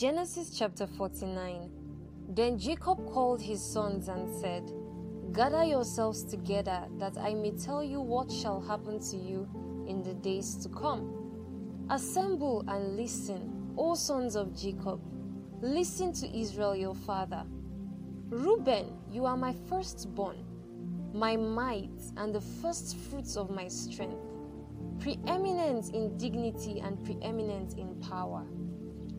Genesis chapter 49 Then Jacob called his sons and said, Gather yourselves together, that I may tell you what shall happen to you in the days to come. Assemble and listen, O sons of Jacob. Listen to Israel your father. Reuben, you are my firstborn, my might, and the first fruits of my strength, preeminent in dignity and preeminent in power.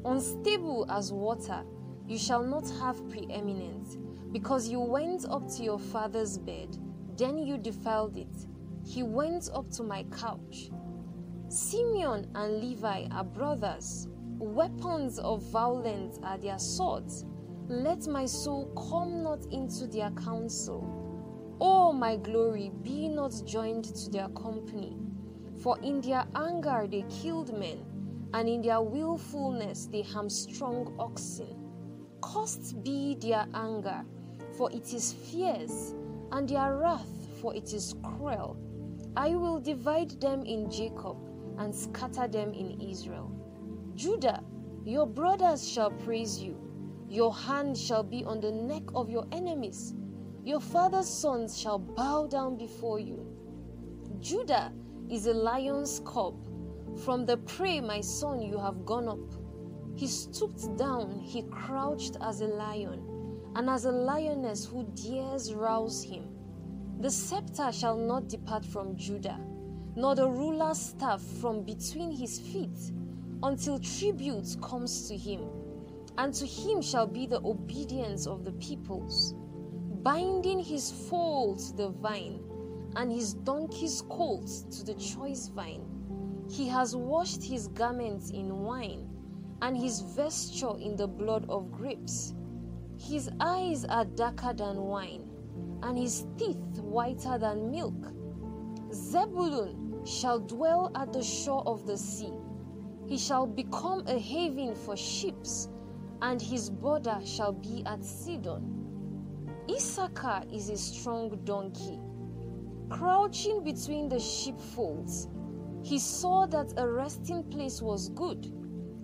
Unstable as water, you shall not have preeminence, because you went up to your father's bed, then you defiled it. He went up to my couch. Simeon and Levi are brothers. Weapons of violence are their swords. Let my soul come not into their counsel. O my glory, be not joined to their company. For in their anger they killed men, and in their willfulness they hamstrung oxen. Cursed be their anger, for it is fierce, and their wrath, for it is cruel. I will divide them in Jacob and scatter them in Israel. Judah, your brothers shall praise you. Your hand shall be on the neck of your enemies. Your father's sons shall bow down before you. Judah is a lion's cub. From the prey, my son, you have gone up. He stooped down, he crouched as a lion, and as a lioness who dares rouse him. The scepter shall not depart from Judah, nor the ruler's staff from between his feet, until tribute comes to him, and to him shall be the obedience of the peoples, binding his foal to the vine, and his donkey's colt to the choice vine. He has washed his garments in wine, and his vesture in the blood of grapes. His eyes are darker than wine, and his teeth whiter than milk. Zebulun shall dwell at the shore of the sea. He shall become a haven for ships, and his border shall be at Sidon. Issachar is a strong donkey, crouching between the sheepfolds. He saw that a resting place was good,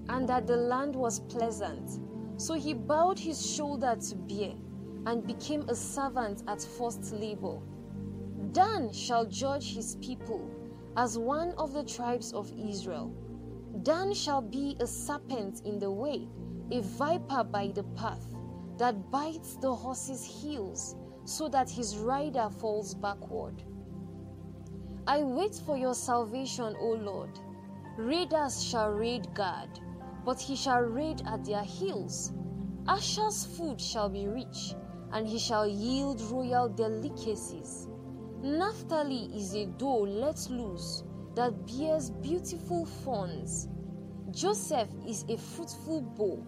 and that the land was pleasant. So he bowed his shoulder to bear, and became a servant at forced labor. Dan shall judge his people as one of the tribes of Israel. Dan shall be a serpent in the way, a viper by the path, that bites the horse's heels, so that his rider falls backward. I wait for your salvation, O Lord. Raiders shall raid Gad, but he shall raid at their heels. Asher's food shall be rich, and he shall yield royal delicacies. Naphtali is a doe let loose that bears beautiful fawns. Joseph is a fruitful bow,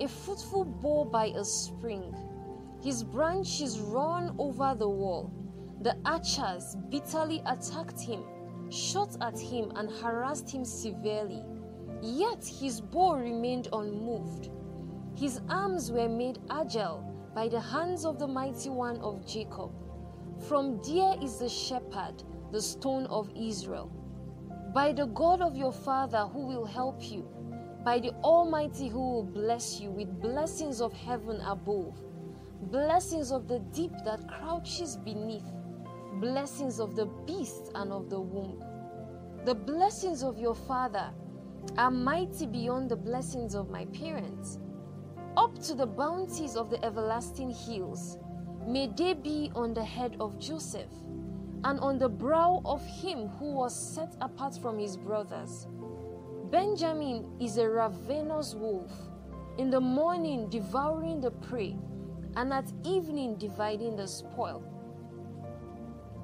a fruitful bow by a spring. His branches run over the wall. The archers bitterly attacked him, shot at him, and harassed him severely. Yet his bow remained unmoved. His arms were made agile by the hands of the mighty one of Jacob. From there is the shepherd, the stone of Israel. By the God of your father who will help you, by the Almighty who will bless you with blessings of heaven above, blessings of the deep that crouches beneath, blessings of the beast and of the womb. The blessings of your father are mighty beyond the blessings of my parents. Up to the bounties of the everlasting hills, may they be on the head of Joseph and on the brow of him who was set apart from his brothers. Benjamin is a ravenous wolf, in the morning devouring the prey, and at evening dividing the spoil.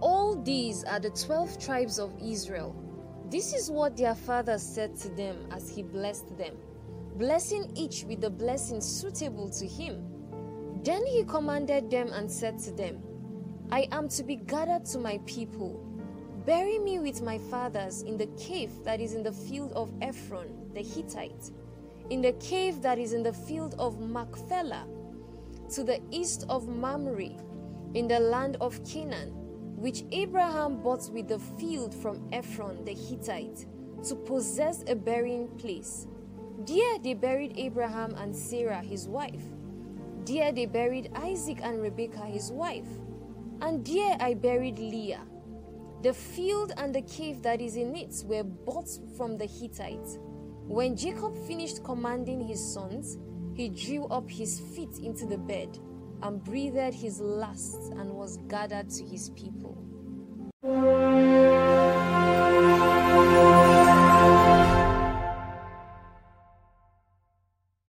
All these are the twelve tribes of Israel. This is what their father said to them as he blessed them, blessing each with the blessing suitable to him. Then he commanded them and said to them, I am to be gathered to my people. Bury me with my fathers in the cave that is in the field of Ephron the Hittite, in the cave that is in the field of Machpelah, to the east of Mamre, in the land of Canaan, which Abraham bought with the field from Ephron the Hittite, to possess a burying place. There they buried Abraham and Sarah, his wife. There they buried Isaac and Rebekah, his wife. And there I buried Leah. The field and the cave that is in it were bought from the Hittites. When Jacob finished commanding his sons, he drew up his feet into the bed and breathed his last and was gathered to his people.